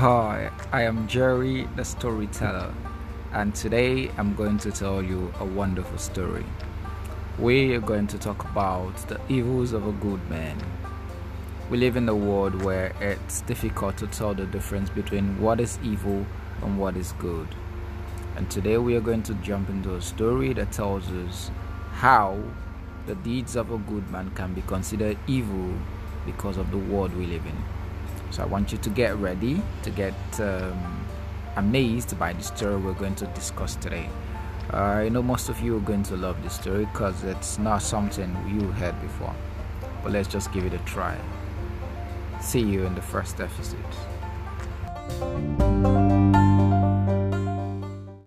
Hi, I am Jerry the storyteller, and today I'm going to tell you a wonderful story. We are going to talk about the evils of a good man. We live in a world where it's difficult to tell the difference between what is evil and what is good. And today we are going to jump into a story that tells us how the deeds of a good man can be considered evil because of the world we live in. So I want you to get ready to get um, amazed by the story we're going to discuss today. Uh, I know most of you are going to love this story because it's not something you heard before. But let's just give it a try. See you in the first episode.